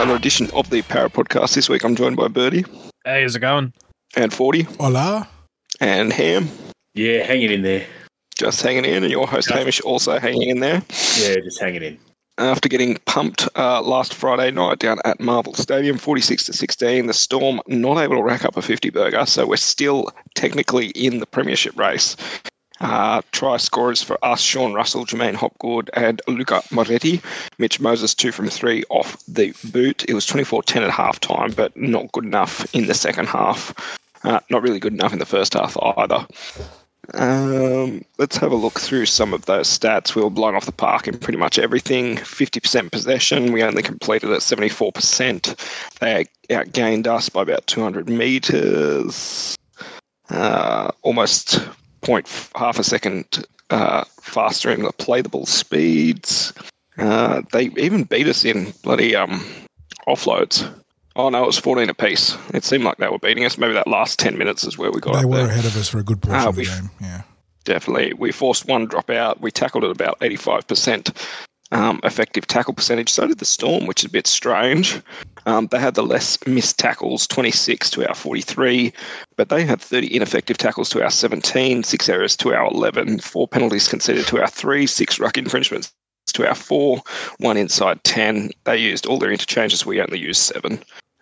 Welcome another edition of the Parra Podcast. This week I'm joined by Burty Hey, how's it going? and Forty Hola. and Ham, Yeah, hanging in there. just hanging in, and your host Yeah. Hamish also hanging in there. Yeah, just hanging in. After getting pumped uh, last Friday night down at Marvel Stadium, 46 to 16, the Storm not able to rack up a 50 burger, so we're still technically in the Premiership race. Uh, try scorers for us Sean Russell, J'maine Hopgood, and Luca Moretti. Mitch Moses, two from three off the boot. It was 24 10 at half time, but not good enough in the second half. Uh, not really good enough in the first half either. Um, let's have a look through some of those stats. We were blown off the park in pretty much everything. 50% possession. We only completed at 74%. They outgained us by about 200 meters. Uh, almost point half a second uh, faster in the playable speeds. Uh, they even beat us in bloody um, offloads. Oh no, it was 14 apiece. It seemed like they were beating us. Maybe that last 10 minutes is where we got They were there. ahead of us for a good portion Ah, of the game. Yeah. Definitely. We forced one drop out. We tackled at about 85% um, effective tackle percentage. So did the Storm, which is a bit strange. Um, they had the less missed tackles, 26 to our 43, but they had 30 ineffective tackles to our 17, six errors to our 11, four penalties conceded to our three, six ruck infringements to our four, one inside 10. They used all their interchanges. We only used seven.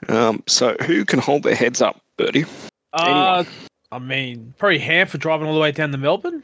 Um, so who can hold their heads up, Burty? Uh, I mean, probably Ham for driving all the way down to Melbourne.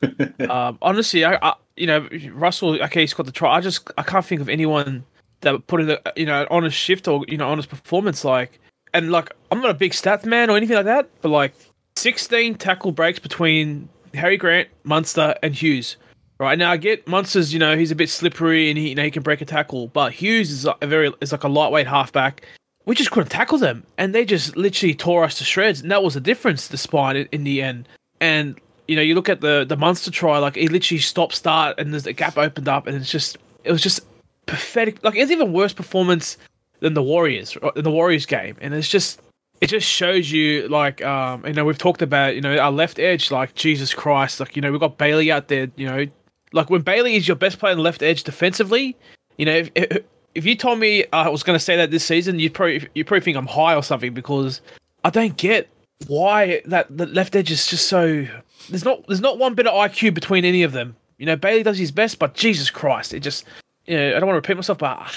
um, honestly, I, I, you know, Russell. Okay, he's got the try. I just, I can't think of anyone that put in a, uh, you know, an honest shift or you know, honest performance. Like, and like, I'm not a big stats man or anything like that, but like, 16 tackle breaks between Harry Grant, Munster, and Hughes. Right now, I get Munster's. You know, he's a bit slippery and he, you know, he can break a tackle, but Hughes is a very, is like a lightweight halfback we just couldn't tackle them, and they just literally tore us to shreds. And that was the difference, despite spine in, the end. And you know, you look at the the Munster try, like he literally stopped start, and there's a gap opened up, and it's just it was just pathetic. Like it's even worse performance than the Warriors, in the Warriors game, and it's just it just shows you like um you know we've talked about you know our left edge like Jesus Christ like you know we've got Bailey out there you know like when Bailey is your best player the left edge defensively you know if, if, you told me I was going to say that this season, you'd probably you probably think I'm high or something because I don't get why that the left edge is just so. There's not there's not one bit of IQ between any of them. You know, Bailey does his best, but Jesus Christ, it just you know I don't want to repeat myself, but I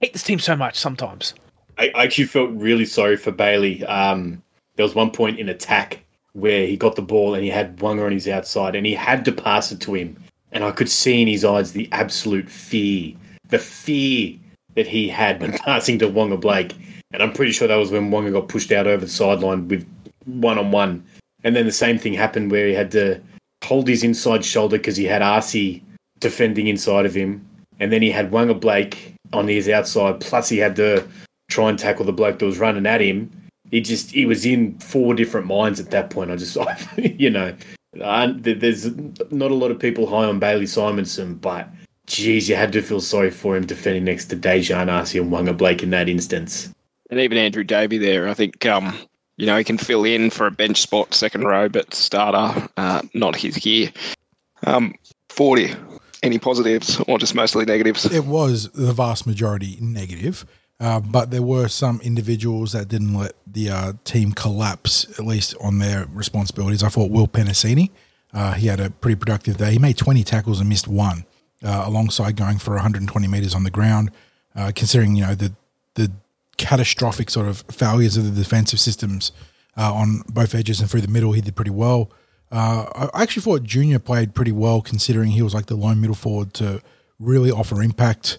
hate this team so much sometimes. I, actually felt really sorry for Bailey. Um, there was one point in attack where he got the ball and he had Waqa on his outside and he had to pass it to him. And I could see in his eyes the absolute fear, the fear that he had when passing to Waqa Blake. And I'm pretty sure that was when Waqa got pushed out over the sideline with one on one. And then the same thing happened where he had to hold his inside shoulder because he had Arce defending inside of him. And then he had Waqa Blake on his outside, plus he had to try and tackle the bloke that was running at him. He just he was in four different minds at that point. I just you know, I, there's not a lot of people high on Bailey Simonsson, but geez, you had to feel sorry for him defending next to Dejan Arce and Wonga Blake in that instance. And even Andrew Davey there, I think, um, you know, he can fill in for a bench spot, second row, but starter, uh, not his gear. Um, Forty. Any positives or just mostly negatives? It was the vast majority negative, uh, but there were some individuals that didn't let the uh, team collapse, at least on their responsibilities. I thought Will Penisini, uh, he had a pretty productive day. He made 20 tackles and missed one, uh, alongside going for 120 meters on the ground. Uh, considering you know the the catastrophic sort of failures of the defensive systems uh, on both edges and through the middle, he did pretty well. Uh, I actually thought Junior played pretty well, considering he was like the lone middle forward to really offer impact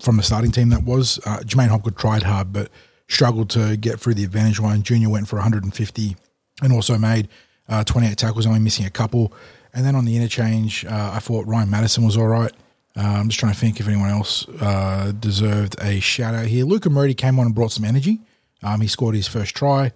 from- the starting team. That was uh, J'maine Hopgood tried hard, but struggled to get through the advantage line. Junior went for 150 and also made uh, 28 tackles, only missing a couple. And then on the interchange, uh, I thought Ryan Matterson was all right. Uh, I'm just trying to think if anyone else uh, deserved a shout out here. Luca Moretti came on and brought some energy. Um, he scored his first try,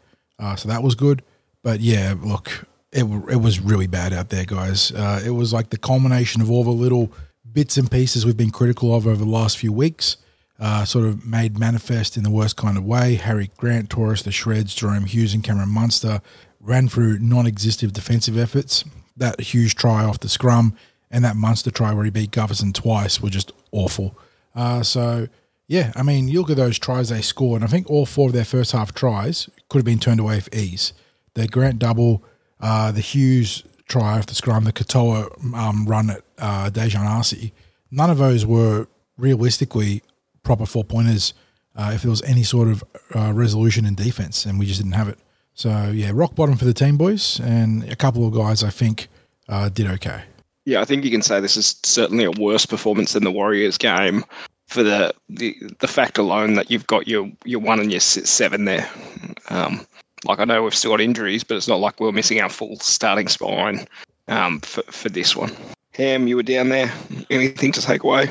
so that was good. But yeah, look, it it was really bad out there, guys. Uh, it was like the culmination of all the little bits and pieces we've been critical of over the last few weeks. Uh, sort of made manifest in the worst kind of way. Harry Grant tore us to shreds. Jahrome Hughes and Cameron Munster ran through non-existent defensive efforts. That Hughes try off the scrum and that Munster try where he beat Gutherson twice were just awful. Uh, so Yeah, I mean, you look at those tries they scored, and I think all four of their first half tries could have been turned away for ease. The Grant double, uh, the Hughes try off the scrum, the Katoa um, run at uh, Dejan Arce, none of those were realistically proper four pointers uh, if there was any sort of uh, resolution in defense, and we just didn't have it. So, yeah, rock bottom for the team, boys, and a couple of guys I think uh, did okay. Yeah, I think you can say this is certainly a worse performance than the Warriors game for the the, the fact alone that you've got your your one and your seven there. Um, like I know we've still got injuries, but it's not like we're missing our full starting spine um, for for this one. Ham, you were down there. Anything to take away?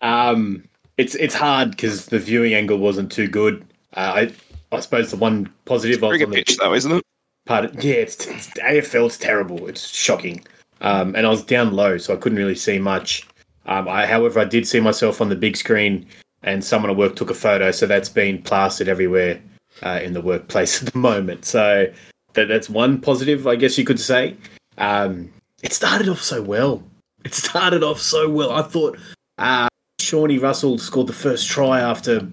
Um, it's it's hard because the viewing angle wasn't too good. Uh, I I suppose the one positive it's the pitch though, isn't it? Part yeah, it's, it's AFL. It's terrible. It's shocking. Um, and I was down low, so I couldn't really see much. Um, I, however, I did see myself on the big screen, and someone at work took a photo, so that's been plastered everywhere uh, in the workplace at the moment. So that, that's one positive, I guess you could say. Um, it started off so well. It started off so well. I thought uh, Shawnee Russell scored the first try after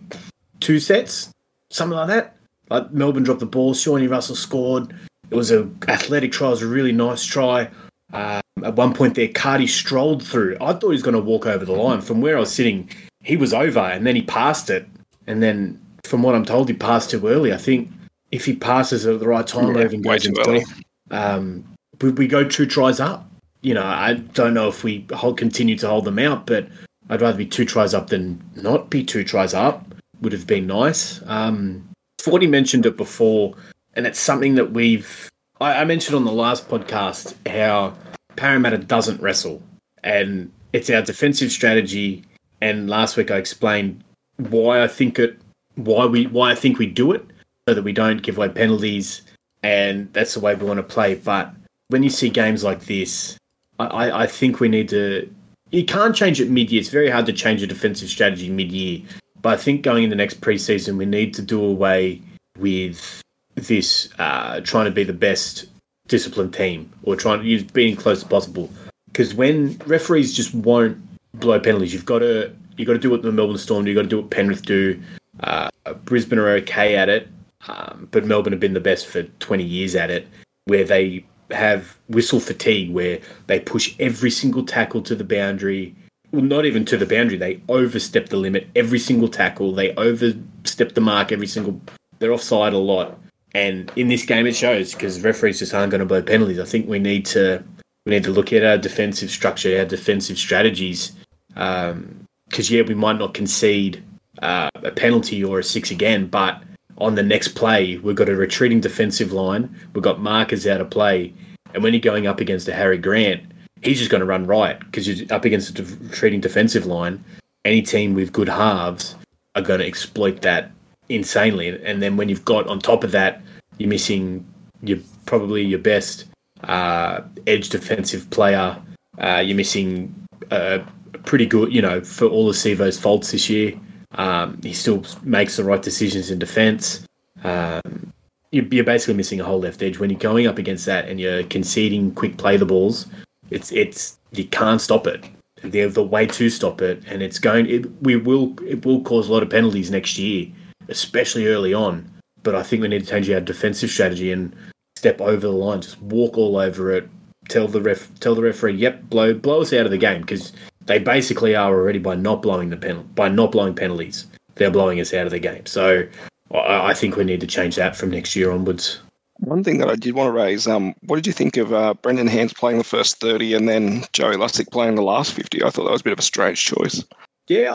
two sets, something like that. Like Melbourne dropped the ball, Shawnee Russell scored. It was a athletic try. It was a really nice try. Um, at one point there, Cardi strolled through. I thought he was going to walk over the line. From where I was sitting, he was over, and then he passed it. And then, from what I'm told, he passed too early. I think if he passes at the right time, yeah, even goes early. um, we, we go two tries up. You know, I don't know if we hold, continue to hold them out, but I'd rather be two tries up than not be two tries up. Would have been nice. Um, Forty mentioned it before, and it's something that we've I, I mentioned on the last podcast how Parramatta doesn't wrestle, and it's our defensive strategy. And last week I explained why I think it, why we, why I think we do it, so that we don't give away penalties, and that's the way we want to play. But when you see games like this, I, I think we need to. You can't change it mid-year. It's very hard to change a defensive strategy mid-year. But I think going in the next preseason, we need to do away with this uh, trying to be the best disciplined team or trying to use being close as possible. Because when referees just won't blow penalties, you've got to you got to do what the Melbourne Storm do. You've got to do what Penrith do. Uh, Brisbane are okay at it, um, but Melbourne have been the best for 20 years at it, where they have whistle fatigue, where they push every single tackle to the boundary. Well, not even to the boundary. They overstep the limit every single tackle. They overstep the mark every single. They're offside a lot. And in this game, it shows because referees just aren't going to blow penalties. I think we need to we need to look at our defensive structure, our defensive strategies. Because um, yeah, we might not concede uh, a penalty or a six again, but on the next play, we've got a retreating defensive line. We've got markers out of play, and when you're going up against a Harry Grant, he's just going to run riot because you're up against a retreating defensive line. Any team with good halves are going to exploit that insanely. And then when you've got on top of that, you're missing your probably your best uh, edge defensive player. Uh, you're missing a pretty good, you know, for all of Sivo's faults this year. Um, he still makes the right decisions in defence. Um, you're basically missing a whole left edge when you're going up against that and you're conceding quick play the balls. It's it's you can't stop it. They're the way to stop it, and it's going. It we will it will cause a lot of penalties next year especially early on. But I think we need to change our defensive strategy and step over the line, just walk all over it. Tell the ref, tell the referee, yep, blow blow us out of the game because they basically are already by not blowing the pen, by not blowing penalties. They're blowing us out of the game. So I, I think we need to change that from next year onwards. One thing that I did want to raise, um, what did you think of uh, Brendan Hands playing the first 30 and then Joey Lussick playing the last 50? I thought that was a bit of a strange choice. Yeah,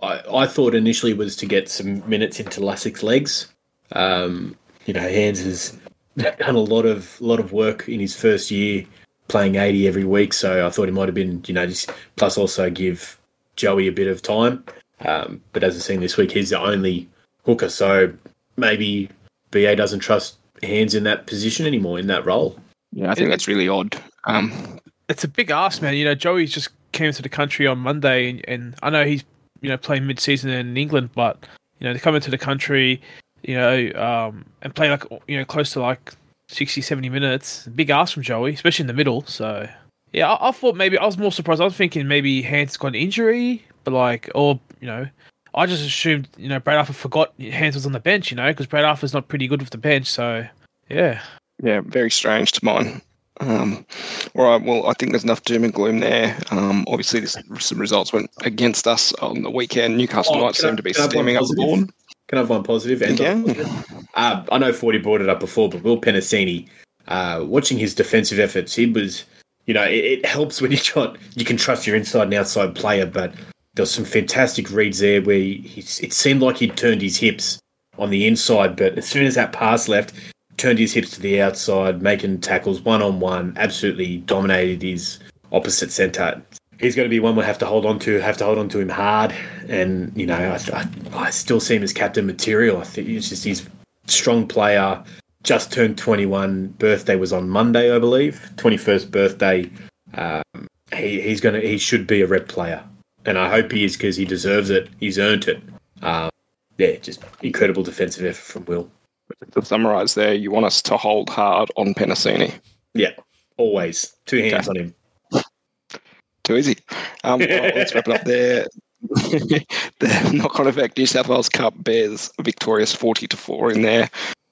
I, I, I thought initially was to get some minutes into Lussick's legs. Um, you know, Hands has done a lot of lot of work in his first year, playing eighty every week. So I thought he might have been, you know, just plus also give Joey a bit of time. Um, but as I've seen this week, he's the only hooker. So maybe BA doesn't trust Hands in that position anymore in that role. Yeah, I think that's really odd. Um, it's a big ask, man. You know, Joey just came to the country on Monday, and, and I know he's you know playing mid-season in England, but you know to come into the country, you know, um, and play like you know close to like 60, 70 minutes. Big ask from Joey, especially in the middle. So yeah, I, I thought maybe I was more surprised. I was thinking maybe Hands got an injury, but like or you know. I just assumed you know Brad Arthur forgot Hands was on the bench, you know, because Brad Arthur's not pretty good with the bench. So yeah, yeah, very strange to mine. Um, all right, well, I think there's enough doom and gloom there. Um, obviously, this, some results went against us on the weekend. Newcastle Oh, Knights seem to be can I have steaming up the positive? board. Can I have one positive? And uh, I know Forty brought it up before, but Will Penisini, uh, watching his defensive efforts, he was, you know, it, it helps when you got you can trust your inside and outside player. But there was some fantastic reads there where he, he it seemed like he turned his hips on the inside, but as soon as that pass left, turned his hips to the outside, making tackles one on one, absolutely dominated his opposite centre. He's going to be one we'll have to hold on to, have to hold on to him hard. And, you know, I, I, I still see him as captain material. I think he's just, he's a strong player, just turned 21. Birthday was on Monday, I believe. 21st birthday. Um, he, he's going to, he should be a red player. And I hope he is because he deserves it. He's earned it. Um, yeah, just incredible defensive effort from Will. To summarise there, you want us to hold hard on Penisini. Yeah, always. Two hands on him. Too easy. Um, well, let's wrap it up there. the knock-on effect New South Wales Cup Bears victorious forty to four in there.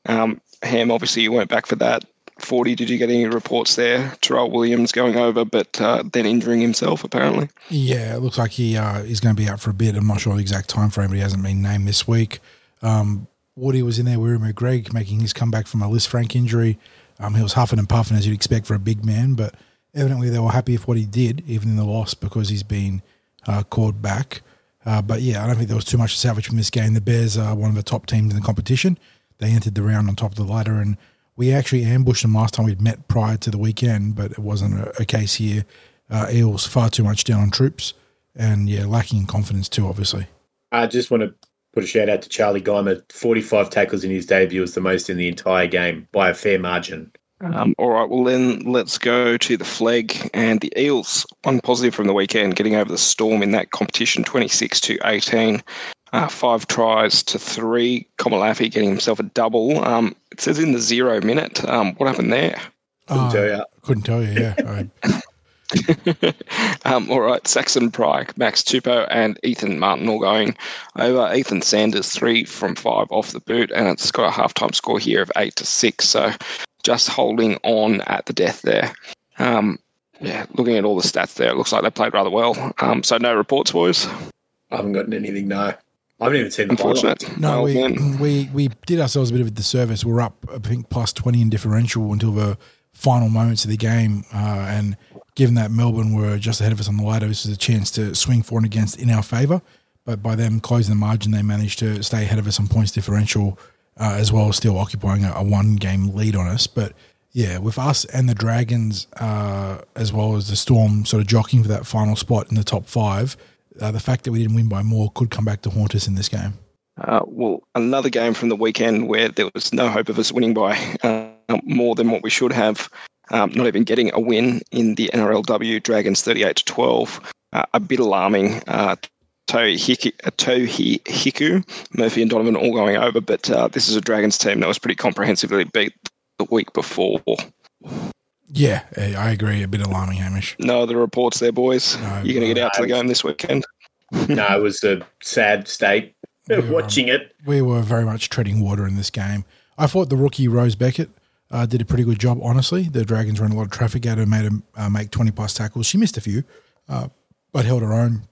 Um, Ham, obviously you weren't back for that. Forty. Did you get any reports there? Terrell Williams going over, but uh, then injuring himself apparently. Yeah, it looks like he uh, is going to be out for a bit. I'm not sure the exact time frame, but he hasn't been named this week. Um, Woody was in there with McGregor making his comeback from a Lisfranc injury. Um, he was huffing and puffing as you'd expect for a big man, but evidently they were happy with what he did, even in the loss, because he's been uh, called back. Uh, but yeah, I don't think there was too much to salvage from this game. The Bears are one of the top teams in the competition. They entered the round on top of the ladder, and we actually ambushed them last time we'd met prior to the weekend, but it wasn't a, a case here. Uh, Eels far too much down on troops, and yeah, lacking in confidence too, obviously. I just want to put a shout out to Charlie Geimer. 45 tackles in his debut was the most in the entire game by a fair margin. Um, all right, well then let's go to the Flegg and the Eels. One positive from the weekend, getting over the Storm in that competition, twenty six to eighteen. Uh, five tries to three. Komalafi getting himself a double. Um, it says in the zero minute. Um, what happened there? Couldn't Uh, tell ya. Couldn't tell you, yeah. I, um, all right, Saxon Pryke, Max Tupou, and Ethan Martin all going over. Ethan Sanders three from five off the boot, and it's got a halftime score here of eight to six. So just holding on at the death there. Um, yeah, looking at all the stats there, it looks like they played rather well. Um, so no reports, boys. I haven't gotten anything, no. I haven't even seen the Unfortunate. highlights. no, we, we we did ourselves a bit of a disservice. We're up, I think, plus 20 in differential until the final moments of the game. Uh, and given that Melbourne were just ahead of us on the ladder, this was a chance to swing for and against in our favour. But by them closing the margin, they managed to stay ahead of us on points differential, uh, as well as still occupying a, a one game lead on us. But yeah, with us and the Dragons, uh, as well as the Storm, sort of jockeying for that final spot in the top five, uh, the fact that we didn't win by more could come back to haunt us in this game. Uh, well, another game from the weekend where there was no hope of us winning by uh, more than what we should have. Um, not even getting a win in the NRLW Dragons 38 to 12. Uh, a bit alarming. Uh, Tohi Hiku, uh, Tohi Hiku, Murphy and Donovan all going over, but uh, this is a Dragons team that was pretty comprehensively beat the week before. Yeah, I I agree. A bit alarming, Hamish. No other reports there, boys. No, You're going to get out to the game this weekend. no, it was a sad state We were, watching it. We were very much treading water in this game. I thought the rookie Rose Beckett uh, did a pretty good job. Honestly, the Dragons ran a lot of traffic at her, made her uh, make twenty plus tackles. She missed a few, uh, but held her own.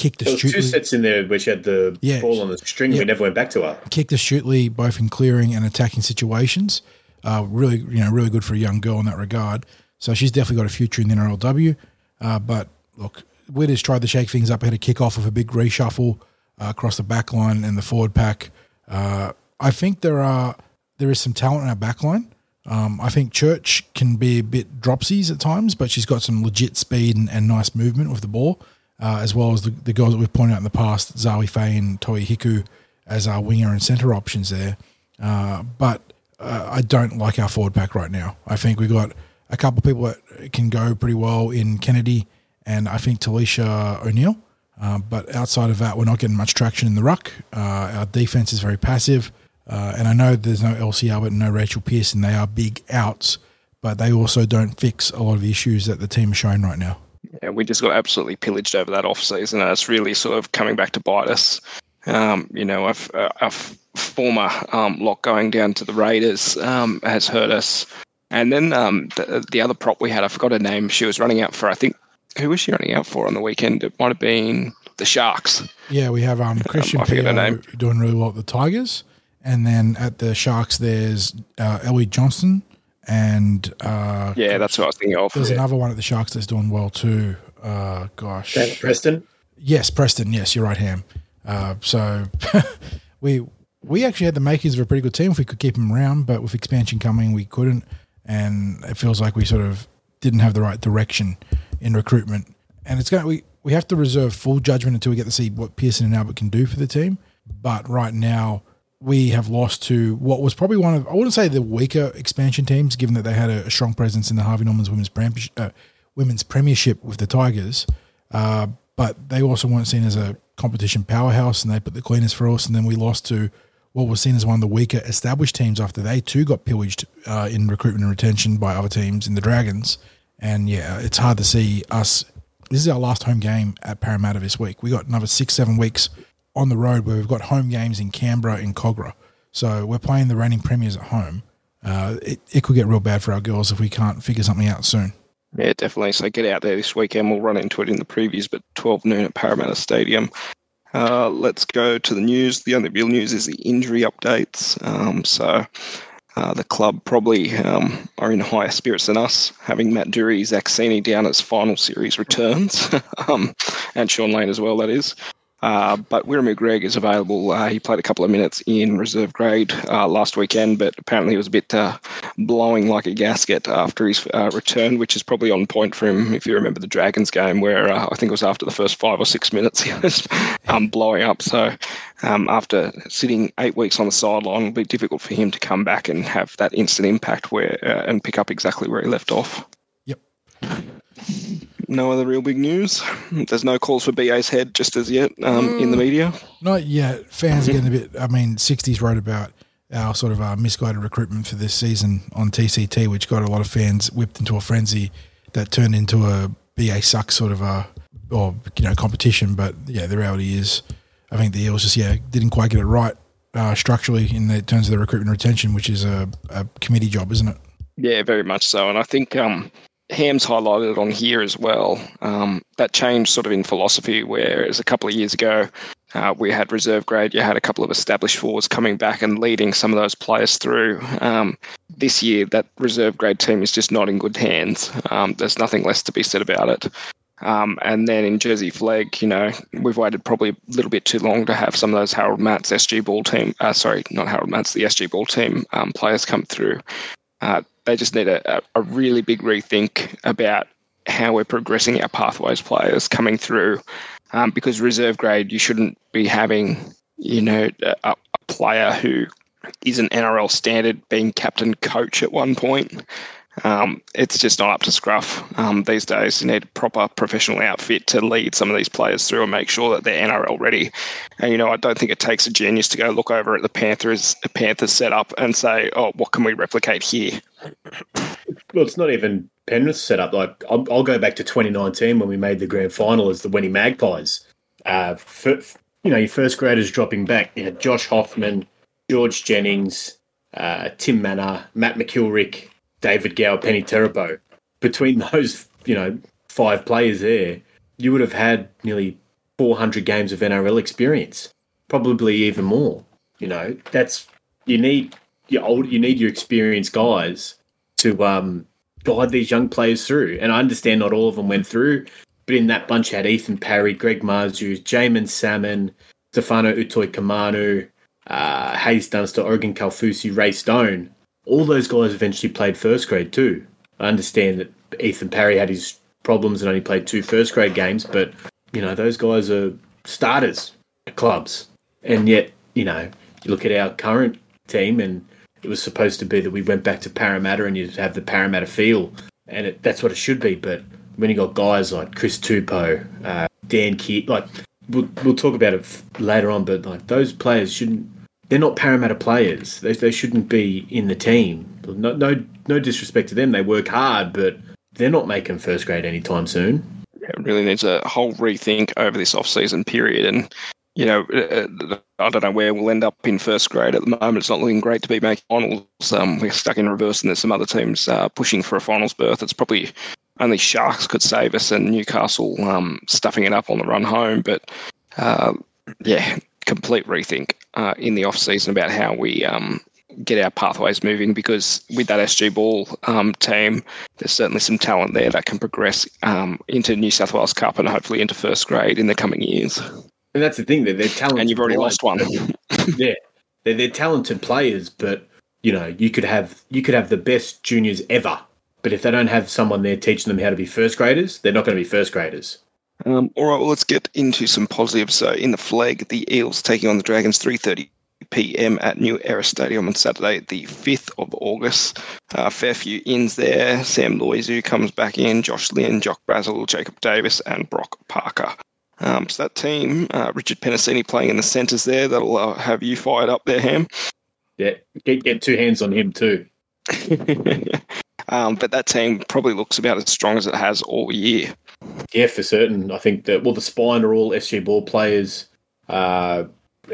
Kicked There was two sets in there which had the Yeah. ball on the string. Yeah. We never went back to her. kicked the astutely both in clearing and attacking situations. Uh, really, you know, really good for a young girl in that regard. So she's definitely got a future in the NRLW. Uh, but look, we just tried to shake things up. Had a kick off of a big reshuffle uh, across the back line and the forward pack. Uh, I think there are there is some talent in our back line. Um, I think Church can be a bit dropsies at times, but she's got some legit speed and, and nice movement with the ball, uh, as well as the, the girls that we've pointed out in the past, Zali Faye and Toi Hiku, as our winger and centre options there. Uh, but uh, I don't like our forward pack right now. I think we've got a couple of people that can go pretty well in Kennedy and I think Talisha O'Neill. Uh, but outside of that, we're not getting much traction in the ruck. Uh, our defense is very passive. Uh, and I know there's no Elsie Albert and no Rachel Pearson. They are big outs, but they also don't fix a lot of the issues that the team is showing right now. Yeah, we just got absolutely pillaged over that off season, and it's really sort of coming back to bite us. Um, you know, a, a former um, lock going down to the Raiders um, has hurt us. And then um, the, the other prop we had, I forgot her name. She was running out for, I think, who was she running out for on the weekend? It might have been the Sharks. Yeah, we have um, Christian um, doing really well at the Tigers. And then at the Sharks, there's uh, Ellie Johnston. And uh, yeah, that's what I was thinking of. There's yeah. another one at the Sharks that's doing well too. Uh, gosh, Preston. Yes, Preston. Yes, you're right, Ham. Uh, so we we actually had the makings of a pretty good team if we could keep them around, but with expansion coming, we couldn't, and it feels like we sort of didn't have the right direction in recruitment. And it's going we we have to reserve full judgment until we get to see what Pearson and Albert can do for the team. But right now, we have lost to what was probably one of I wouldn't say the weaker expansion teams, given that they had a, a strong presence in the Harvey Norman's women's uh, women's premiership with the Tigers. Uh, but they also weren't seen as a competition powerhouse, and they put the cleaners for us. And then we lost to what was seen as one of the weaker established teams after they too got pillaged uh, in recruitment and retention by other teams in the Dragons. And yeah, it's hard to see us. This is our last home game at Parramatta this week. We got another six, seven weeks on the road where we've got home games in Canberra and Kogarah. So we're playing the reigning premiers at home. Uh, it, it could get real bad for our girls if we can't figure something out soon. Yeah, definitely. So get out there this weekend. We'll run into it in the previews, but 12 noon at Parramatta Stadium. Uh, let's go to the news. The only real news is the injury updates. Um, so uh, the club probably um, are in higher spirits than us, having Matt Doorey, Zach Sini down as final series returns, um, and Shaun Lane as well, that is. Uh, but Wiremu Greig is available. Uh, he played a couple of minutes in reserve grade uh, last weekend, but apparently he was a bit uh, blowing like a gasket after his uh, return, which is probably on point for him. If you remember the Dragons game, where I think it was after the first five or six minutes, he was um, blowing up. So um, after sitting eight weeks on the sideline, it'll be difficult for him to come back and have that instant impact where and pick up exactly where he left off. Yep no other real big news. There's no calls for BA's head just as yet um, mm. in the mm. media. Not yet. Fans are getting a bit. I mean, 60s wrote about our sort of uh, misguided recruitment for this season on TCT, which got a lot of fans whipped into a frenzy that turned into a BA sucks sort of a or you know competition. But yeah, the reality is, I think the Eels just yeah didn't quite get it right uh, structurally in the terms of the recruitment retention, which is a, a committee job, isn't it? Yeah, very much so. And I think um, Ham's highlighted on here as well. Um, that changed sort of in philosophy, whereas a couple of years ago uh, we had reserve grade, you had a couple of established forwards coming back and leading some of those players through. Um, this year, that reserve grade team is just not in good hands. Um, there's nothing less to be said about it. Um, and then in Jersey Flegg, you know, we've waited probably a little bit too long to have some of those Harold Matts SG ball team, uh, sorry, not Harold Matts, the SG ball team um, players come through. Uh, they just need a, a really big rethink about how we're progressing our pathways players coming through. Um, because reserve grade, you shouldn't be having, you know, a, a player who is an NRL standard being captain coach at one point. Um, it's just not up to scruff um, these days. You need a proper professional outfit to lead some of these players through and make sure that they're NRL ready. And you know, I don't think it takes a genius to go look over at the Panthers, Panthers setup and say, "Oh, what can we replicate here?" Well, it's not even Penrith's setup. Like I'll, I'll, go back to 2019 when we made the grand final as the Wenty Magpies. Uh, for, you know, your first graders dropping back. You had Josh Hoffman, George Jennings, uh, Tim Mannah, Matt McKilrick, David Gower, Peni Terepo. Between those, you know, five players there, you would have had nearly 400 games of NRL experience, probably even more. You know, that's you need your old, you need your experienced guys to um, guide these young players through. And I understand not all of them went through, but in that bunch you had Ethan Parry, Greg Marzhew, Jaeman Salmon, Stefano Utoikamanu, uh, Haze Dunster, Oregon Kaufusi, Ray Stone all those guys eventually played first grade too. I understand that Ethan Parry had his problems and only played two first grade games, but you know those guys are starters at clubs, and yet you know you look at our current team and it was supposed to be that we went back to Parramatta and you'd have the Parramatta feel, and it, that's what it should be. But when you got guys like Chris Tupou, uh, Dan Keat, like we'll, we'll talk about it later on, but like those players shouldn't they're not Parramatta players. They, they shouldn't be in the team. No, no, no disrespect to them. They work hard, but they're not making first grade anytime soon. It really needs a whole rethink over this off-season period. And you know, uh, I don't know where we'll end up in first grade at the moment. It's not looking great to be making finals. Um, we're stuck in reverse, and there's some other teams uh, pushing for a finals berth. It's probably only Sharks could save us, and Newcastle um, stuffing it up on the run home. But uh, yeah, complete rethink uh, in the off season about how we um, get our pathways moving because with that SG Ball um, team, there's certainly some talent there that can progress um, into New South Wales Cup and hopefully into first grade in the coming years. And that's the thing that they're talented. And you've already players, lost one. yeah, they're, they're talented players, but you know you could have you could have the best juniors ever, but if they don't have someone there teaching them how to be first graders, they're not going to be first graders. Um, all right, well, let's get into some positives. So, in the Flegg, the Eels taking on the Dragons 3:30 p.m. at New Era Stadium on Saturday, the 5th of August. Uh, fair few ins there. Sam Loizou comes back in, Josh Lynn, Jock Brazel, Jacob Davis, and Brock Parker. Um, so that team, uh, Richard Penasini playing in the centres there, that'll uh, have you fired up there, Ham. Yeah, get, get two hands on him too. um, but that team probably looks about as strong as it has all year. Yeah, for certain. I think that well, the spine are all SG ball players, uh,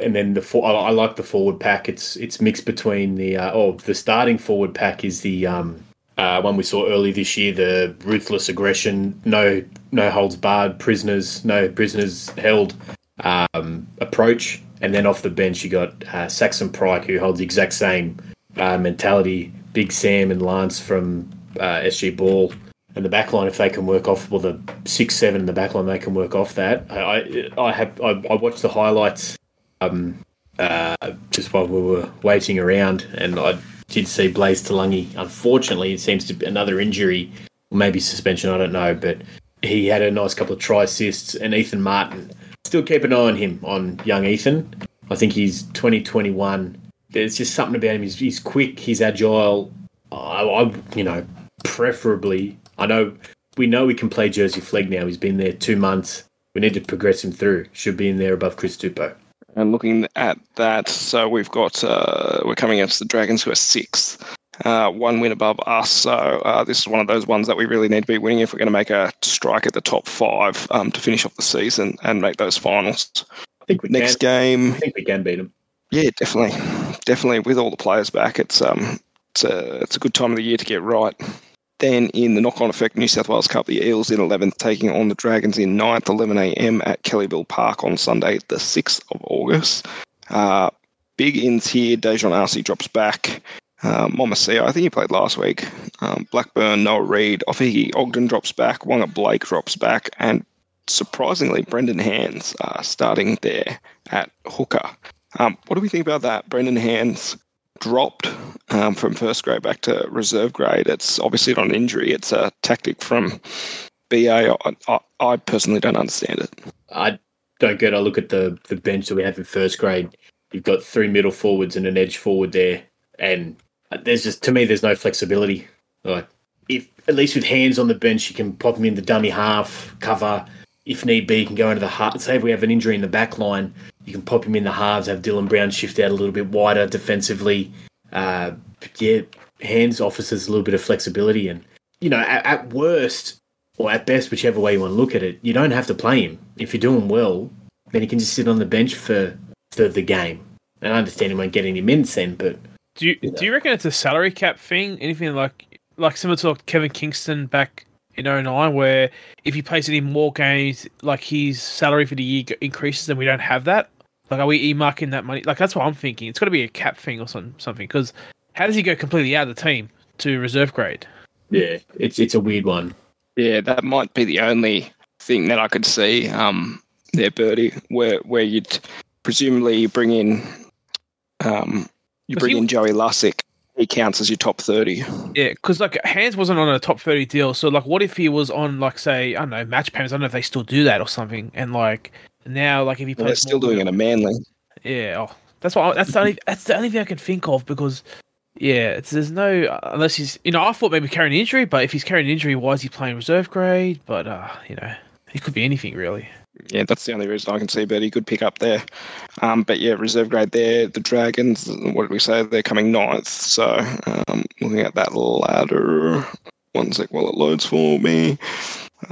and then the for, I, I, like the forward pack. It's it's mixed between the uh, oh the starting forward pack is the um, uh, one we saw early this year, the ruthless aggression, no no holds barred, prisoners, no prisoners held um, approach, and then off the bench you got uh, Saxon Pryke who holds the exact same uh, mentality. Big Sam and Lance from uh, SG Ball and the backline, if they can work off, well, the six seven in the backline, they can work off that. I I have I, I watched the highlights um, uh, just while we were waiting around, and I did see Blaize Talagi. Unfortunately, it seems to be another injury, maybe suspension. I don't know, but he had a nice couple of try assists, and Ethan Martin. Still keep an eye on him, on young Ethan. I think he's 2021. There's just something about him. He's, he's quick. He's agile. I, I, you know, preferably I know we know we can play Jersey Flegg now. He's been there two months. We need to progress him through. Should be in there above Chris Tupou. And looking at that, so we've got uh, we're coming against the Dragons who are sixth. Uh, one win above us. So uh, this is one of those ones that we really need to be winning if we're going to make a strike at the top five um, to finish off the season and make those finals. I think we next can. game. I think we can beat them. Yeah, definitely, definitely. With all the players back, it's um, it's a it's a good time of the year to get right. Then in the knock on effect New South Wales Cup, the Eels in 11th taking on the Dragons in 9th, 11am at Kellyville Park on Sunday, the 6th of August. Uh, big ins here. Dejon Arce drops back. Uh, I think he played last week. Um, Blackburn, Noah Reid. Ofahiki Ogden drops back. Waqa Blake drops back. And surprisingly, Brendan Hands uh, starting there at hooker. Um, what do we think about that? Brendan Hands dropped um, from first grade back to reserve grade. It's obviously not an injury. It's a tactic from BA. I, I, personally don't understand it. I don't get. I look at the the bench that we have in first grade. You've got three middle forwards and an edge forward there, and there's just to me there's no flexibility. Like if at least with hands on the bench, you can pop him in the dummy half cover. If need be, you can go into the heart. Say if we have an injury in the back line, you can pop him in the halves, have Dylan Brown shift out a little bit wider defensively. Uh, yeah, hands offers us a little bit of flexibility, and you know, at, at, worst or at best, whichever way you want to look at it, you don't have to play him. If you're doing well, then he can just sit on the bench for for the game. And I understand he won't get any minutes then, but do you, you know. do you reckon it's a salary cap thing? Anything like like similar to like Kevin Kingston back in 09 where if he plays any more games, like his salary for the year increases and we don't have that? Like, are we earmarking that money? Like, that's what I'm thinking. It's got to be a cap thing or some, something. Because how does he go completely out of the team to reserve grade? Yeah, it's it's a weird one. Yeah, that might be the only thing that I could see um, there, Burty, where where you'd presumably bring in um, you bring he, in Joey Lussick he counts as your top 30. Yeah, because like Hands wasn't on a top 30 deal. So, like, what if he was on, like, say, I don't know, match payments? I don't know if they still do that or something. And, like, now, like, if he plays. Well, they're still doing it a Manly. Yeah. Oh, that's what. I, that's the only. That's the only thing I can think of because, yeah, it's, there's no unless he's. You know, I thought maybe carrying an injury, but if he's carrying an injury, why is he playing reserve grade? But uh, you know, it could be anything really yeah, that's the only reason I can see But he could pick up there. Um, but yeah, reserve grade there. The Dragons, what did we say? They're coming ninth. So um, looking at that ladder, one sec while it loads for me.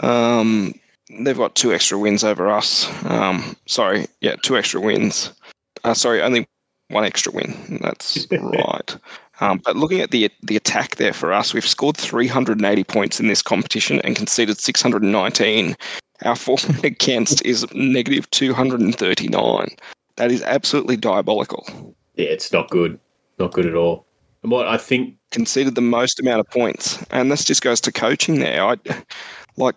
Um, they've got two extra wins over us. Um, sorry, yeah, two extra wins. Uh, sorry, only one extra win. That's right. Um, but looking at the the attack there for us, we've scored 380 points in this competition and conceded 619. Our form against is negative 239. That is absolutely diabolical. Yeah, it's not good. Not good at all. And what I think conceded the most amount of points, and this just goes to coaching there. I like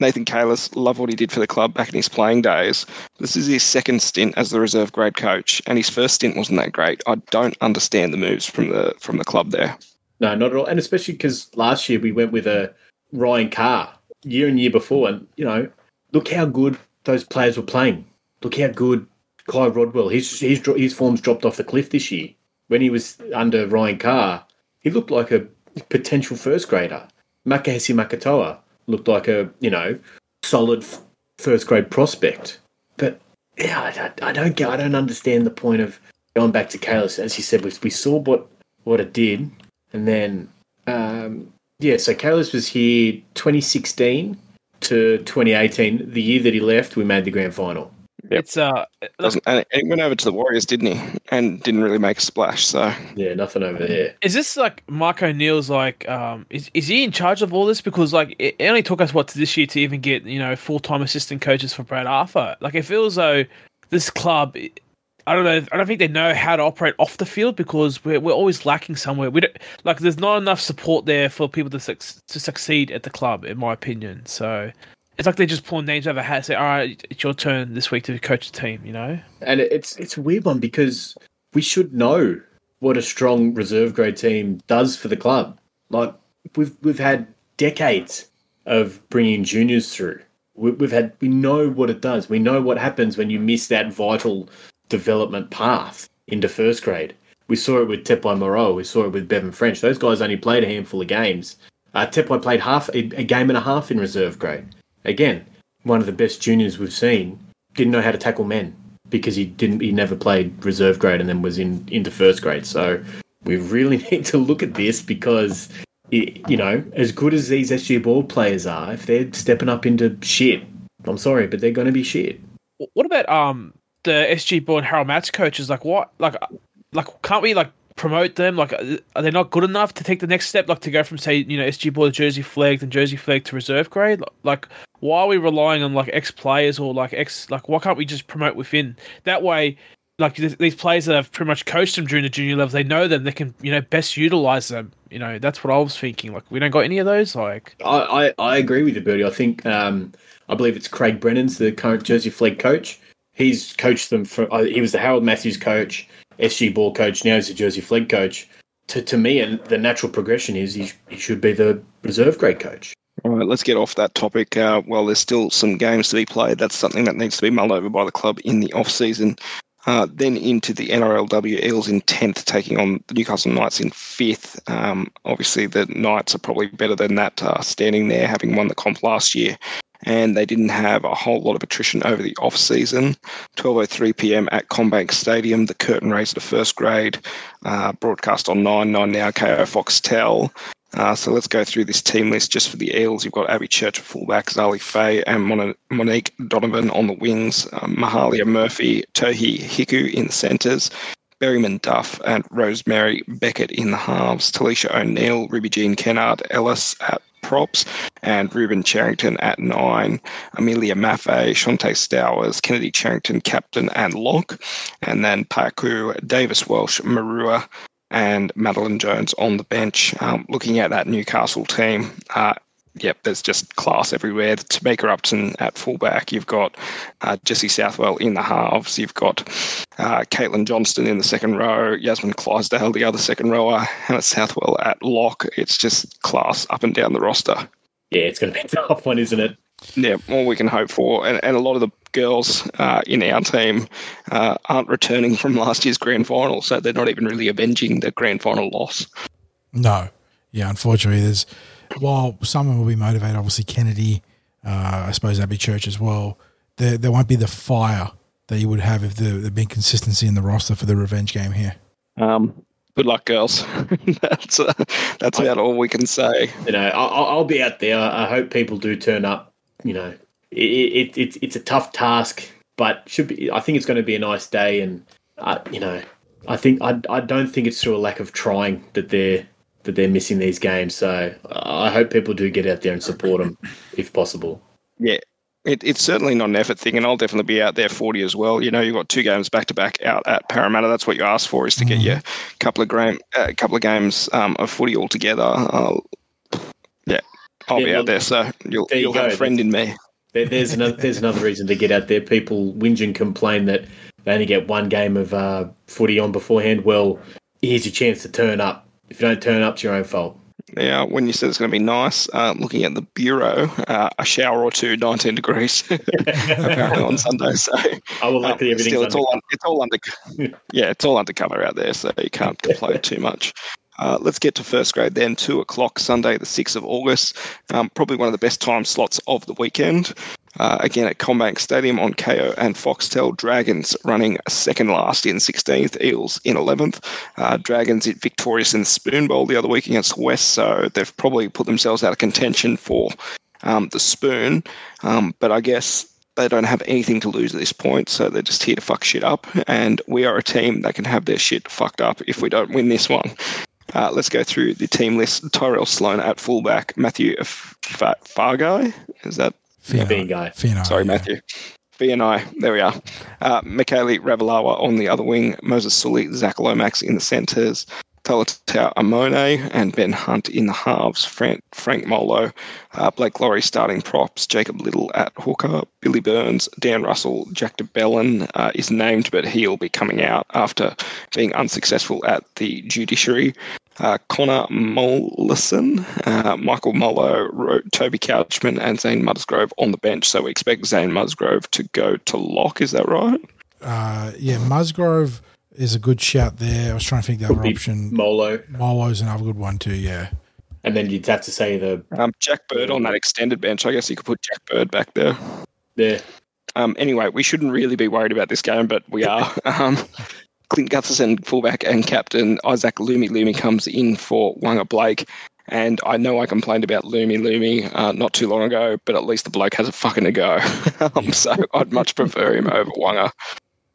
Nathan Cayless, love what he did for the club back in his playing days. This is his second stint as the reserve grade coach, and his first stint wasn't that great. I don't understand the moves from the from the club there. No, not at all. And especially because last year we went with a Ryan Carr year and year before, and you know, look how good those players were playing. Look how good Ky Rodwell. His his his form's dropped off the cliff this year. When he was under Ryan Carr, he looked like a potential first grader. Makahesi Makatoa looked like a you know solid first grade prospect. But yeah, I, I, don't get. I don't understand the point of going back to Cayless. As you said, we, we saw what what it did, and then um, yeah. So Cayless was here 2016 to 2018. The year that he left, we made the grand final. Yep. It's uh, and it went over to the Warriors, didn't he? And didn't really make a splash. So yeah, nothing over there. Is this like Mark O'Neill's like? Um, is is he in charge of all this? Because like it only took us what this year to even get you know full time assistant coaches for Brad Arthur. Like it feels though this club. I don't know. I don't think they know how to operate off the field because we're we're always lacking somewhere. We don't like. There's not enough support there for people to su- to succeed at the club, in my opinion. So it's like they're just pull names out of a hat and say, all right, it's your turn this week to coach the team, you know? And it's it's a weird one because we should know what a strong reserve grade team does for the club. Like we've we've had decades of bringing juniors through. We've had we know what it does. We know what happens when you miss that vital development path into first grade. We saw it with Tepai Moeroa. We saw it with Bevan French. Those guys only played a handful of games. Uh, played half a, a game and a half in reserve grade again, one of the best juniors we've seen, didn't know how to tackle men because he didn't he never played reserve grade and then was in into first grade. So we really need to look at this because it, you know, as good as these SG ball players are, if they're stepping up into shit, I'm sorry, but they're going to be shit. What about um the SG ball and Harold Matts coaches? Like what? Like like can't we like promote them? Like, are they not good enough to take the next step? Like to go from say, you know, SG ball to Jersey flagged and Jersey flagged to reserve grade. Like, why are we relying on like ex players or like ex? Like, why can't we just promote within? That way, like these players that have pretty much coached them during the junior levels, they know them. They can, you know, best utilize them. You know, that's what I was thinking. Like, we don't got any of those. Like, I I, I agree with you, Burty. I think um, I believe it's Craig Brennan's the current Jersey Flegg coach. He's coached them for. Uh, he was the Harold Matthews coach SG ball coach, now he's a Jersey Flegg coach. To, to me, and the natural progression is he, he should be the reserve grade coach. All right, let's get off that topic. Uh, well, there's still some games to be played. That's something that needs to be mulled over by the club in the off season. Uh, then into the NRLW Eels in 10th, taking on the Newcastle Knights in 5th. Um, obviously, the Knights are probably better than that, uh, standing there, having won the comp last year and they didn't have a whole lot of attrition over the off season. 12:03 p.m. at CommBank Stadium, the curtain raiser to first grade, uh, broadcast on Nine Nine now KO Foxtel. Uh, so let's go through this team list just for the Eels. You've got Abby Church at fullback, Zali Faye, and Mon- Monique Donovan on the wings, um, Mahalia Murphy, Tohi Hiku in the centres, Berryman Duff and Rosemary Beckett in the halves, Talisha O'Neill, Ruby Jean Kennard, Ellis at props, and Ruben Charrington at nine, Amelia Maffei, Shante Stowers, Kennedy Cherrington, captain and lock, and then Paku, Davis Welsh, Marua, and Madeline Jones on the bench. Um, looking at that Newcastle team, uh, yep, there's just class everywhere. Tamika Upton at fullback. You've got uh, Jesse Southwell in the halves. You've got uh, Caitlin Johnston in the second row. Yasmin Clydesdale, the other second rower. Hannah Southwell at lock. It's just class up and down the roster. Yeah, it's going to be a tough one, isn't it? Yeah, all we can hope for. And, and a lot of the girls uh, in our team uh, aren't returning from last year's grand final, so they're not even really avenging the grand final loss. No. Yeah, unfortunately, there's while someone will be motivated, obviously Kennedy, uh, I suppose Abby Church as well, there, there won't be the fire that you would have if there had been consistency in the roster for the revenge game here. Um, good luck, girls. that's uh, that's about all we can say. You know, I'll, I'll be out there. I hope people do turn up. You know, it, it, it, it's a tough task, but should be. I think it's going to be a nice day, and uh, you know, I think I, I don't think it's through a lack of trying that they're that they're missing these games. So I hope people do get out there and support them if possible. Yeah, it, it's certainly not an effort thing, and I'll definitely be out there Forty as well. You know, you've got two games back to back out at Parramatta. That's what you asked for, is to get you a couple of, gram, uh, couple of games um, of footy all together. Uh, I'll be out there, so you'll, there you you'll have a friend in me. There, there's another there's another reason to get out there. People whinge and complain that they only get one game of uh, footy on beforehand. Well, here's your chance to turn up. If you don't turn up, it's your own fault. Yeah, when you said it's going to be nice, uh, looking at the bureau, uh, a shower or two, 19 degrees apparently on Sunday. So I will um, luckily everything's still, it's under- all un- it's all under yeah, it's all undercover out there, so you can't complain too much. Uh, let's get to first grade then. Two o'clock Sunday, the sixth of August. Um, probably one of the best time slots of the weekend. Uh, again at CommBank Stadium on Kayo and Foxtel. Dragons running second last in 16th, Eels in 11th. Uh, Dragons it victorious in the Spoon Bowl the other week against West, so they've probably put themselves out of contention for um, the Spoon. Um, but I guess they don't have anything to lose at this point, so they're just here to fuck shit up. And we are a team that can have their shit fucked up if we don't win this one. Uh, let's go through the team list. Tyrell Sloan at fullback. Matthew F- Fa- Fargai. Is that Fino. Being guy. Fino, Sorry, yeah. Matthew. B and I, there we are. Uh, Mikaele Ravalawa on the other wing, Moses Suli, Zac Lomax in the centres, Talatau Amone and Ben Hunt in the halves, Frank, Frank Molo, uh, Blake Lawrie starting props, Jacob Liddle at hooker, Billy Burns, Dan Russell, Jack de Belin uh, is named, but he'll be coming out after being unsuccessful at the judiciary. Uh, Connor Muhleisen, uh, Michael Molo, Toby Couchman, and Zane Musgrove on the bench. So we expect Zane Musgrove to go to lock. Is that right? Uh, yeah, Musgrove is a good shout there. I was trying to think of the other be option. Molo, Molo's another good one too. Yeah, and then you'd have to say the Um, Jack Bird on that extended bench. I guess you could put Jack Bird back there. the Um, anyway, we shouldn't really be worried about this game, but we are. Um, Clint Gutherson, fullback and captain. Isaac Lumi Lumi comes in for Waqa Blake. And I know I complained about Lumi Lumi uh, not too long ago, but at least the bloke has a fucking a go. um, so I'd much prefer him over Wanga.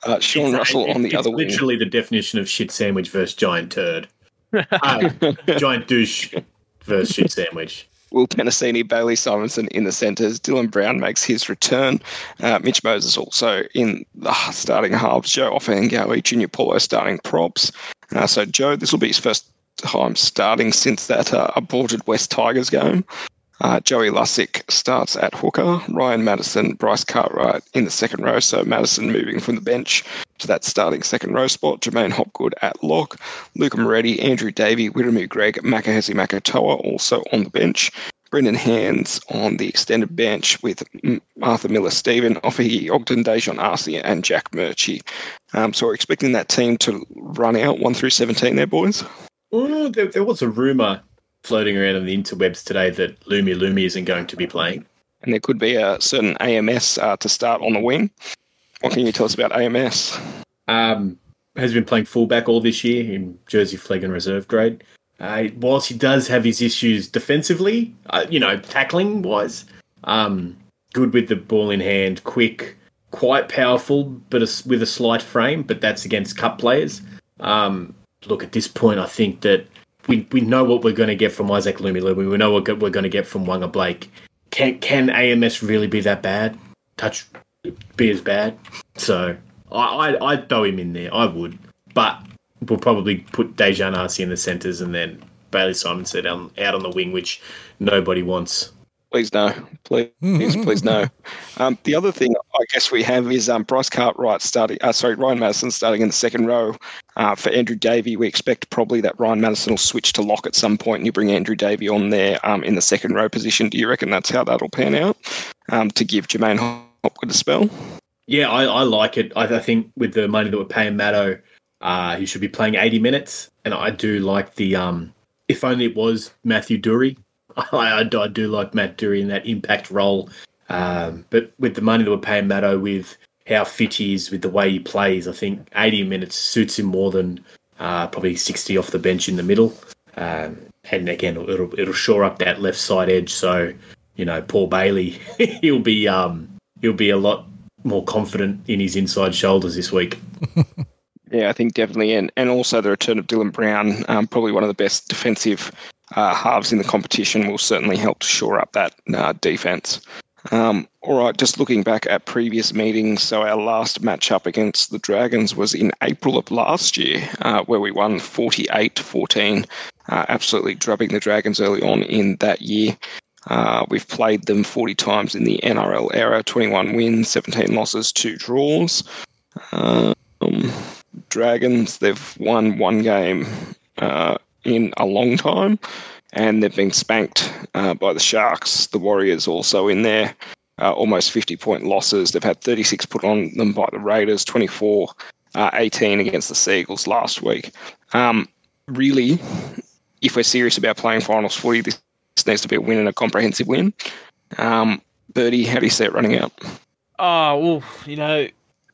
Uh, Sean It's- Russell it- on the it's other wing. literally the definition of shit sandwich versus giant turd. Ah, giant douche versus shit sandwich. Will Penisini, Bailey Simonsson in the centres. Dylan Brown makes his return. Uh, Mitch Moses also in the starting halves. Joe Ofahengaue, Junior Paulo starting props. Uh, so, Joe, this will be his first time starting since that uh, aborted West Tigers game. Uh, Joey Lussick starts at hooker. Ryan Matterson, Bryce Cartwright in the second row. So Madison moving from the bench to that starting second row spot. J'maine Hopgood at lock. Luca Moretti, Andrew Davey, Wiremu Greig, Makahesi Makatoa also on the bench. Brendan Hands on the extended bench with Arthur Miller Stephen, Ofahiki Ogden, Dejon Arce, and Jack Murchie. Um, so we're expecting that team to run out 1 through 17 there, boys. Oh, there, there was a rumor floating around on the interwebs today that Lumi Lumi isn't going to be playing. And there could be a certain AMS uh, to start on the wing. What can you tell us about AMS? Um, has been playing fullback all this year in Jersey Flegg and reserve grade. Uh, whilst he does have his issues defensively, uh, you know, tackling wise, um, good with the ball in hand, quick, quite powerful, but a, with a slight frame. But that's against cup players. Um, look, at this point, I think that we, we know what we're going to get from Isaac Lumi Lumi. We know what we're going to get from Waqa Blake. Can can AMS really be that bad? Touch be as bad? So I, I I'd throw him in there. I would, but we'll probably put Dejon Arce in the centres and then Bailey Simonsson on, out on the wing, which nobody wants. Please no. Please, please, please no. Um, the other thing I guess we have is um, Bryce Cartwright starting. Uh, sorry, Ryan Matterson starting in the second row uh, for Andrew Davey. We expect probably that Ryan Matterson will switch to lock at some point, and you bring Andrew Davey on there um, in the second row position. Do you reckon that's how that'll pan out um, to give J'maine Hopgood a spell? Yeah, I, I like it. I, I think with the money that we're paying Matto, uh, he should be playing 80 minutes. And I do like the, um, if only it was Matthew Doorey. I, I, do- like Matt Doorey in that impact role. Um, but with the money that we're paying Matto, with how fit he is, with the way he plays, I think 80 minutes suits him more than uh, probably 60 off the bench in the middle. Um, and again, it'll, it'll shore up that left side edge. So you know, Paul Bailey, he'll be um, he'll be a lot more confident in his inside shoulders this week. yeah, I think definitely, and and also the return of Dylan Brown, um, probably one of the best defensive uh, halves in the competition, will certainly help to shore up that uh, defense. Um, all right, just looking back at previous meetings, so our last matchup against the Dragons was in April of last year, uh, where we won 48 14, uh, absolutely drubbing the Dragons early on in that year. Uh, we've played them 40 times in the NRL era 21 wins, 17 losses, two draws. Um, Dragons, they've won one game uh, in a long time and they've been spanked uh, by the Sharks. The Warriors also in there, uh, almost 50 point losses. They've had 36 put on them by the Raiders, 24 uh, 18 against the Seagulls last week. Um, really, if we're serious about playing finals footy, this, needs to be a win and a comprehensive win. Um, Burty, how do you see it running out? Oh, well, you know,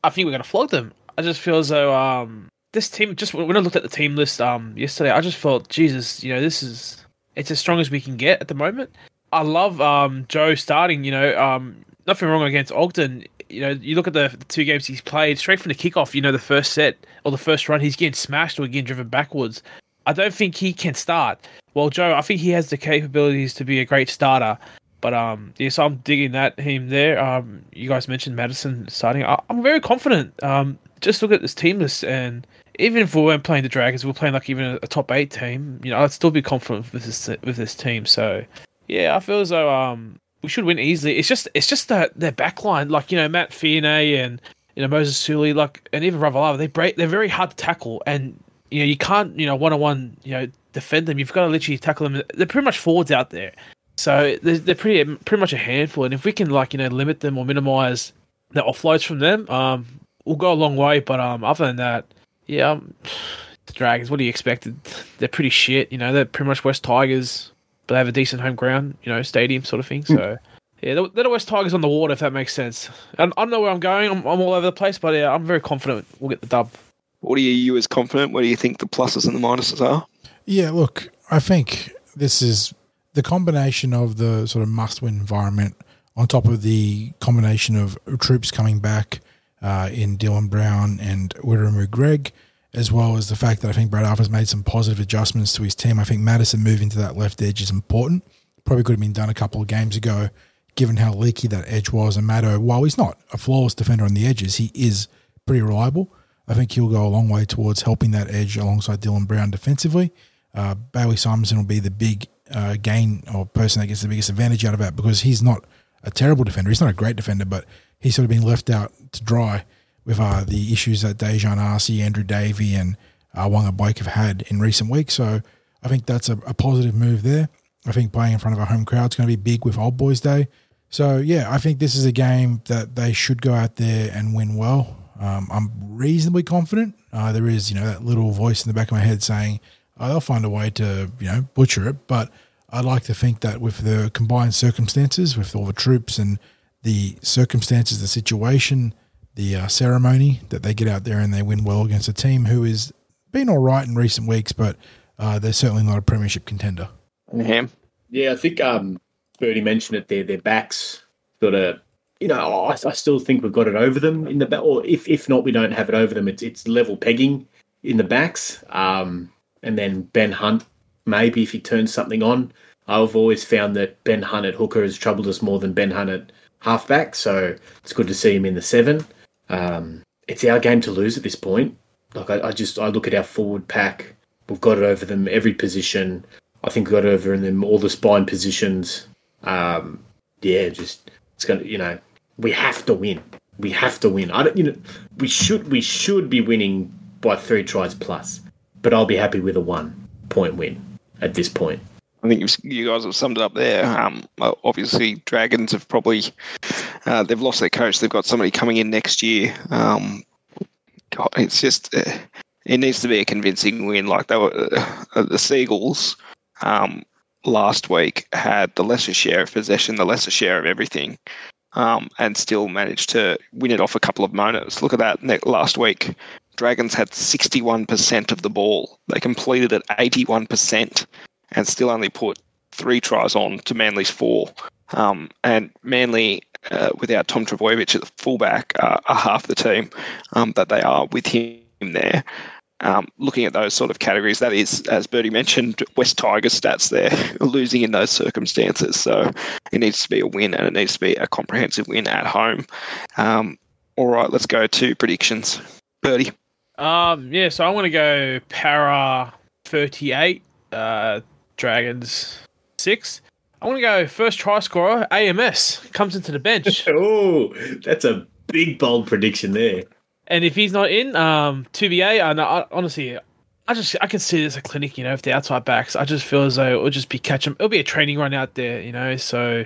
I think we're going to flog them. I just feel as though um, this team, just when I looked at the team list um, yesterday, I just felt, Jesus, you know, this is it's as strong as we can get at the moment. I love um, Joe starting. You know, um, nothing wrong against Ogden. You know, you look at the, two games he's played straight from the kickoff. You know, the first set or the first run, he's getting smashed or getting driven backwards. I don't think he can start. Well, Joe, I think he has the capabilities to be a great starter. But um, yes, I'm digging that him there. Um, you guys mentioned Matterson starting. I, am very confident. Um, just look at this team list and even if we weren't playing the Dragons, we are playing like even a, top eight team. You know, I'd still be confident with this with this team. So, yeah, I feel as though um we should win easily. It's just it's just that their backline, like you know Matt Fierney and you know Moses Suli, like and even Ravalawa, they break. They're very hard to tackle, and you know you can't you know one on one you know defend them. You've got to literally tackle them. They're pretty much forwards out there, so they're, they're pretty pretty much a handful. And if we can like you know limit them or minimize the offloads from them, um, we'll go a long way. But um, other than that yeah, um, the Dragons. What do you expect? They're pretty shit. You know, they're pretty much West Tigers, but they have a decent home ground. You know, stadium sort of thing. So. Mm. Yeah, they're the West Tigers on the water, if that makes sense. I, I don't know where I'm going. I'm, I'm all over the place, but yeah, I'm very confident we'll get the dub. What are you as confident? What do you think the pluses and the minuses are? Yeah, look, I think this is the combination of the sort of must-win environment on top of the combination of troops coming back uh, in Dylan Brown and Wiremu Greig, as well as the fact that I think Brad Arthur's made some positive adjustments to his team. I think Matterson moving to that left edge is important. Probably could have been done a couple of games ago, given how leaky that edge was. And Maddo, while he's not a flawless defender on the edges, he is pretty reliable. I think he'll go a long way towards helping that edge alongside Dylan Brown defensively. Uh, Bailey Simonsson will be the big uh, gain or person that gets the biggest advantage out of that because he's not a terrible defender. He's not a great defender, but he's sort of been left out to dry with uh, the issues that Dejon Arce, Andrew Davey, and uh, Waqa Blake have had in recent weeks. So I think that's a, a positive move there. I think playing in front of a home crowd is going to be big with Old Boys Day. So yeah, I think this is a game that they should go out there and win well. Um, I'm reasonably confident. Uh, there is, you know, that little voice in the back of my head saying oh, they'll find a way to, you know, butcher it. But I'd like to think that with the combined circumstances, with all the troops and the circumstances, the situation, the uh, ceremony that they get out there and they win well against a team who has been all right in recent weeks, but uh, they're certainly not a premiership contender. Ham. Yeah, I think um, Burty mentioned it there. Their backs sort of, you know, I, I, still think we've got it over them in the back. Or if if not, we don't have it over them. It's it's level pegging in the backs. Um, and then Ben Hunt, maybe if he turns something on. I've always found that Ben Hunt at hooker has troubled us more than Ben Hunt at halfback. So it's good to see him in the seven. Um, it's our game to lose at this point. Like I, I, just I look at our forward pack. We've got it over them every position. I think we've got it over in them all the spine positions. Um, yeah, just it's gonna you know we have to win. We have to win. I don't you know we should we should be winning by three tries plus, but I'll be happy with a one point win at this point. I think you guys have summed it up there. Um, obviously, Dragons have probably uh, they've lost their coach. They've got somebody coming in next year. Um, God, it's just uh, it needs to be a convincing win. Like they were uh, the Seagulls um, last week had the lesser share of possession, the lesser share of everything, um, and still managed to win it off a couple of monos. Look at that last week. Dragons had 61% of the ball. They completed it 81% and still only put three tries on to Manly's four. Um, and Manly, uh, without Tom Trbojevic at the fullback, uh, are half the team um, that they are with him there. Um, looking at those sort of categories, that is, as Burty mentioned, West Tigers stats there, losing in those circumstances. So it needs to be a win and it needs to be a comprehensive win at home. Um, all right, let's go to predictions. Burty. Um, yeah, so I want to go Parra 38, uh, Dragons 6. I want to go first try scorer, AMS, comes into the bench. oh, that's a big, bold prediction there. And if he's not in, um, 2BA, I, I, honestly, I just I can see this a clinic, you know, if the outside backs. I just feel as though it'll just be catch them. It'll be a training run out there, you know. So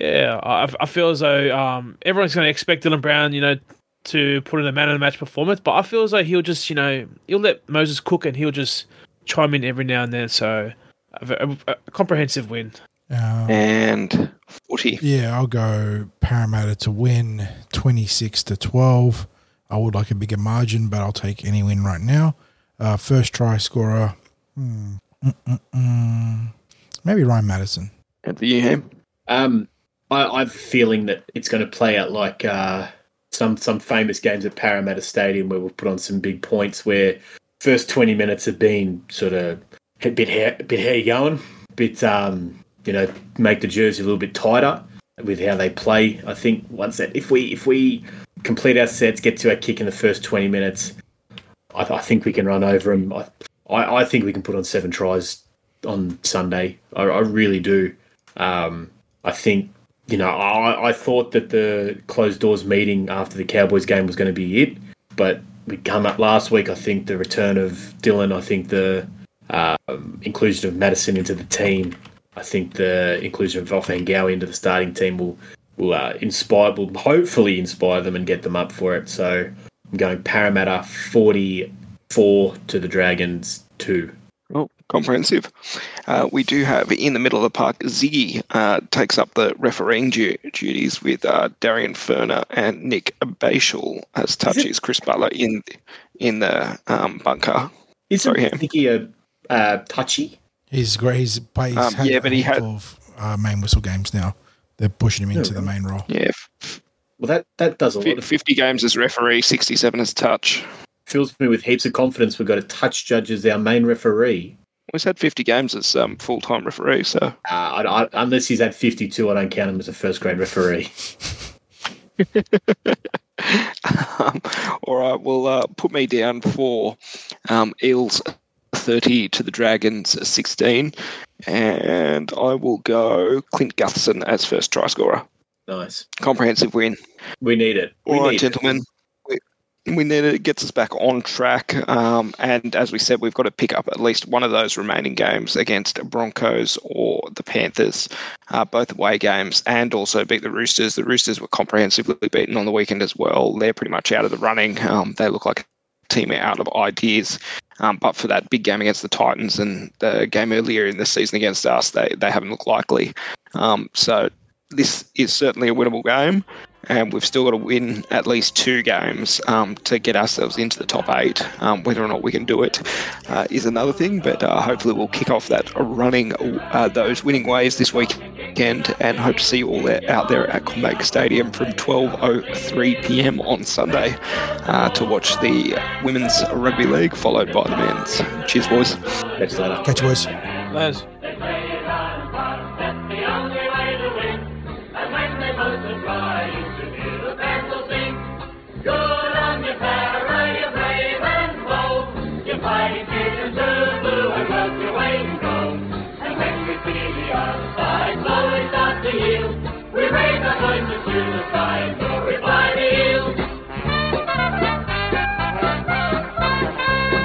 yeah, I, I feel as though um, everyone's going to expect Dylan Brown, you know, to put in a man of the match performance. But I feel as though he'll just, you know, he'll let Moses cook and he'll just chime in every now and then. So a, a, a comprehensive win. Um, and Forty. Yeah, I'll go Parramatta to win 26 to 12. I would like a bigger margin, but I'll take any win right now. Uh, first try scorer, hmm, mm, mm, mm. maybe Ryan Matterson. And for you, Ham? Um, I, I have a feeling that it's going to play out like uh, some some famous games at Parramatta Stadium where we'll put on some big points. Where first twenty minutes have been sort of a bit hair, a bit hair going, bit um, you know, make the jersey a little bit tighter with how they play. I think once that if we if we complete our sets, get to our kick in the first twenty minutes, I, I think we can run over them. I, I, I think we can put on seven tries on Sunday. I, I really do. Um, I think you know I, I thought that the closed doors meeting after the Cowboys game was going to be it, but we come up last week. I think the return of Dylan. I think the um, inclusion of Matterson into the team. I think the inclusion of Ofahengaue into the starting team will will uh, inspire, will hopefully inspire them and get them up for it. So I'm going Parramatta 44 to the Dragons 2. Oh, comprehensive. Uh, we do have in the middle of the park, Ziggy uh, takes up the refereeing du- duties with uh, Darian Furner and Nick Beashel as touches Chris Butler in in the um, bunker. Isn't Sorry. Ziggy a uh, touchy? He's great. He's, he's Um, had yeah, a but he handful had- of uh, main whistle games now. They're pushing him into the main role. Yeah, Well, that, that does a lot. Of, 50 games as referee, 67 as touch. fills me with heaps of confidence. We've got a touch judge as our main referee. He's had 50 games as um, full time referee, so Uh, I, I, unless he's at 52, I don't count him as a first grade referee. um, all right, well, uh, put me down for um, Eels 30 to the Dragons 16, and I will go Clint Gutherson as first try scorer. Nice. Comprehensive win. We need it. We All right, need it. gentlemen. We, need it. It gets us back on track. Um, and as we said, we've got to pick up at least one of those remaining games against Broncos or the Panthers, uh, both away games, and also beat the Roosters. The Roosters were comprehensively beaten on the weekend as well. They're pretty much out of the running. Um, they look like team out of ideas. Um, but for that big game against the Titans and the game earlier in the season against us, they, they haven't looked likely. Um, so this is certainly a winnable game and we've still got to win at least two games um, to get ourselves into the top eight. Um, whether or not we can do it uh, is another thing, but uh, hopefully we'll kick off that running uh, those winning ways this weekend, and hope to see you all there, out there at CommBank Stadium from 12:03 p.m. on Sunday uh, to watch the women's rugby league, followed by the men's. Cheers, boys. Catch you later. Catch you, boys. Les. We raise the voices